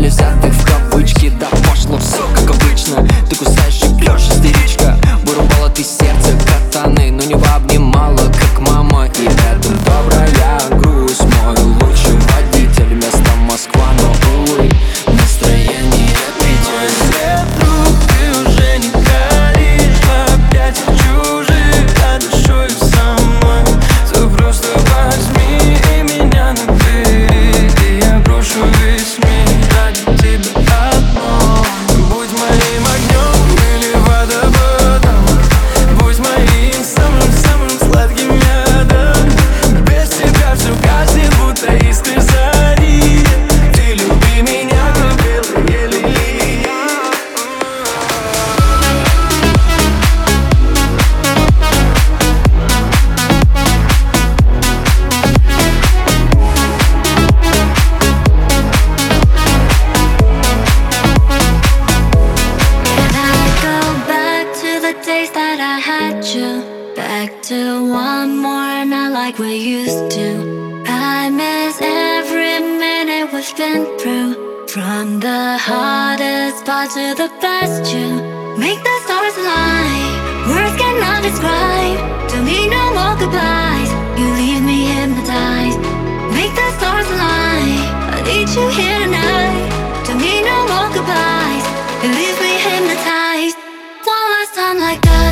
listen that I had you back to one more night like we used to. I miss every minute we've been through, from the hardest part to the best. You make the stars align. Words cannot describe. Don't need no more goodbyes. You leave me hypnotized. Make the stars align. I need you here tonight. Don't need no more goodbyes. You leave me hypnotized. One last time like that.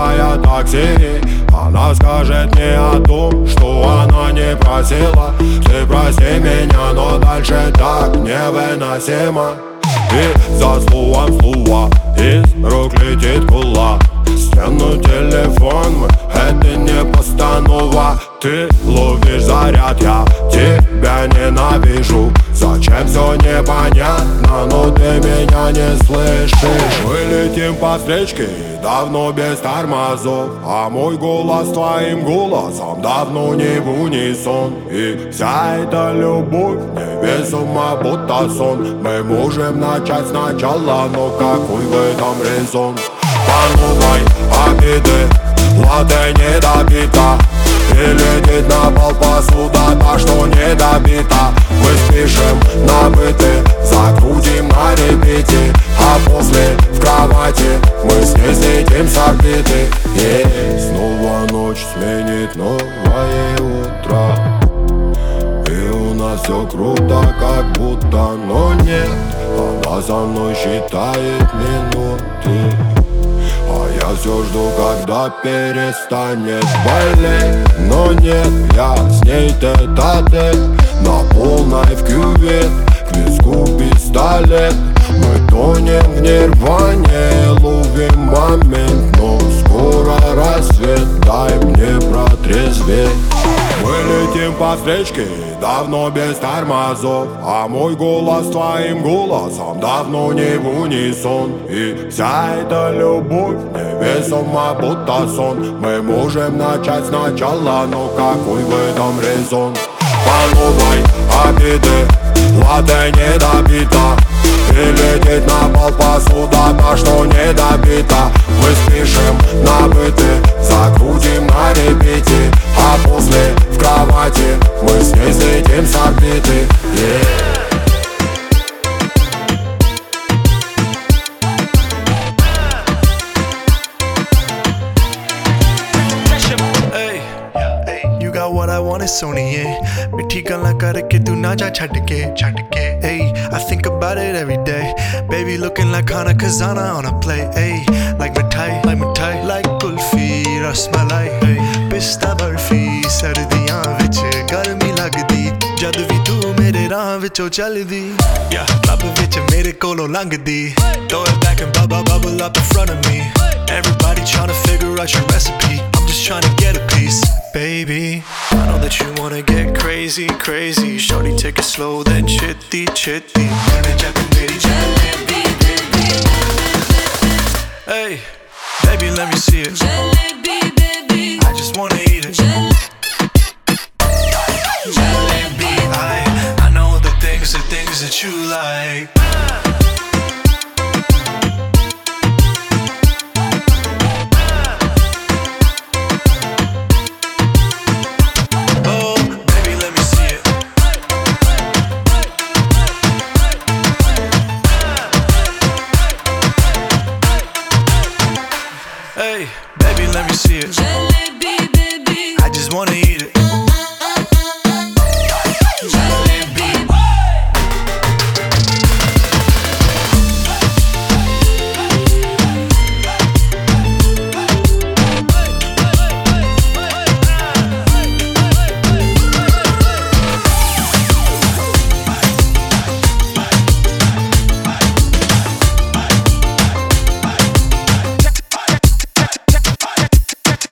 Вызывая такси. Она скажет мне о том, что она не просила. Ты прости меня, но дальше так невыносимо. И за словом слово из рук летит кулак. Стену телефон, это не постанова. Ты ловишь заряд, я тебя ненавижу Зачем все непонятно, но ты меня не слышишь. Мы летим по встречке, давно без тормозов. А мой голос твоим голосом давно не в унисон. И вся эта любовь невесома, будто сон. Мы можем начать сначала, но какой в этом резон? По новой обиды Латте не добита. И летит на пол посуда Та, что не добита. Мы спешим на быты Закрутим на репите. А после в кровати Мы с ней слетим с орбиты. Снова ночь сменит новое утро. И у нас все круто, как будто, но нет. Она за мной считает минуты я все жду, когда перестанет болеть Но нет, я с ней тет-а-тет На полной в кювет, к виску пистолет. Мы тонем в нирване, по встречке, давно без тормозов А мой голос твоим голосом давно не в унисон. И вся эта любовь невесома, будто сон. Мы можем начать сначала, но какой в этом резон? По новой обиды, латте не добита И летит на пол посуда, та, что не добита. Мы спешим на быты, закрутим на репите. А после в кровати мы с ней слетим с орбиты Yeah. सोनिए मिठी गल्ला करके तू ना जा छट के छट के hey I think about it every day baby looking like Hana Kazana on a play hey like mithai like mithai like kulfi rasmalai hey pista barfi सर्दियाँ विच गर्मी लगदी जद भी तू मेरे राह विचों चलदी या क्लब विच मेरे कोलों लंघदी throw it back and bubble bubble up in front of me everybody trying to figure out your recipe just trying to get a piece, baby. I know that you wanna get crazy, crazy. Shorty, take it slow, then chitty, chitty.